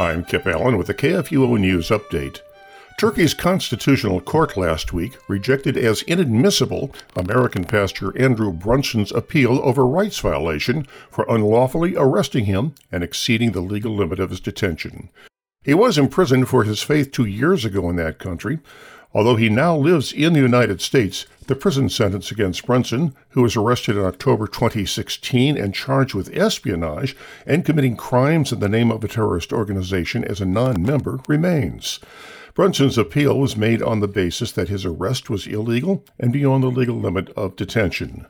I'm Kip Allen with the KFUO News Update. Turkey's constitutional court last week rejected as inadmissible American pastor Andrew Brunson's appeal over rights violation for unlawfully arresting him and exceeding the legal limit of his detention. He was imprisoned for his faith two years ago in that country. Although he now lives in the United States, the prison sentence against Brunson, who was arrested in October 2016 and charged with espionage and committing crimes in the name of a terrorist organization as a non member, remains. Brunson's appeal was made on the basis that his arrest was illegal and beyond the legal limit of detention.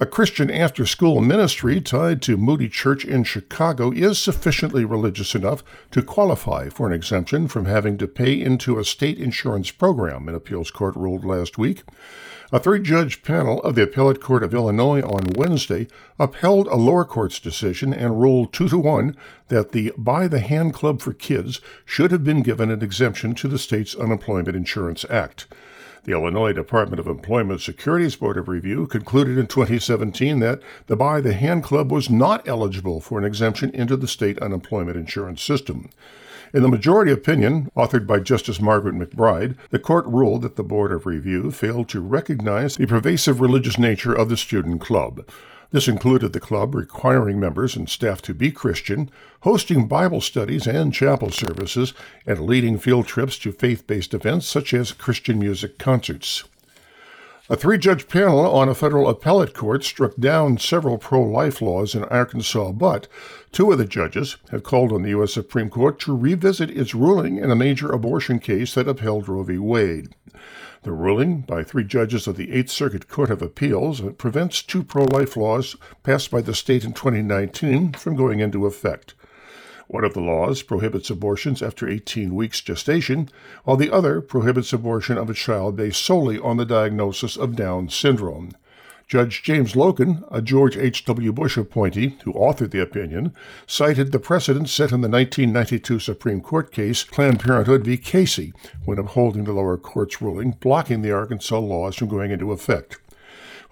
A Christian after school ministry tied to Moody Church in Chicago is sufficiently religious enough to qualify for an exemption from having to pay into a state insurance program, an appeals court ruled last week. A three judge panel of the Appellate Court of Illinois on Wednesday upheld a lower court's decision and ruled two to one that the By the Hand Club for Kids should have been given an exemption to the state's Unemployment Insurance Act. The Illinois Department of Employment Securities Board of Review concluded in 2017 that the By the Hand Club was not eligible for an exemption into the state unemployment insurance system. In the majority opinion, authored by Justice Margaret McBride, the court ruled that the Board of Review failed to recognize the pervasive religious nature of the student club. This included the club requiring members and staff to be Christian, hosting Bible studies and chapel services, and leading field trips to faith based events such as Christian music concerts. A three judge panel on a federal appellate court struck down several pro life laws in Arkansas, but two of the judges have called on the U.S. Supreme Court to revisit its ruling in a major abortion case that upheld Roe v. Wade. The ruling by three judges of the Eighth Circuit Court of Appeals prevents two pro life laws passed by the state in 2019 from going into effect. One of the laws prohibits abortions after 18 weeks gestation, while the other prohibits abortion of a child based solely on the diagnosis of Down syndrome. Judge James Loken, a George H.W. Bush appointee who authored the opinion, cited the precedent set in the 1992 Supreme Court case Planned Parenthood v. Casey when upholding the lower court's ruling blocking the Arkansas laws from going into effect.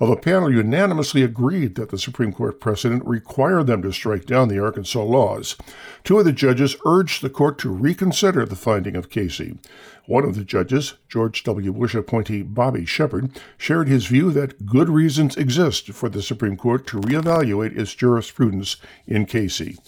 While the panel unanimously agreed that the Supreme Court precedent required them to strike down the Arkansas laws, two of the judges urged the court to reconsider the finding of Casey. One of the judges, George W. Bush appointee Bobby Shepherd, shared his view that good reasons exist for the Supreme Court to reevaluate its jurisprudence in Casey.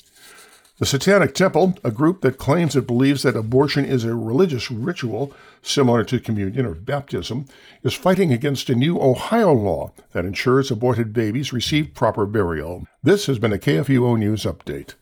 The Satanic Temple, a group that claims it believes that abortion is a religious ritual similar to communion or baptism, is fighting against a new Ohio law that ensures aborted babies receive proper burial. This has been a KFUO News Update.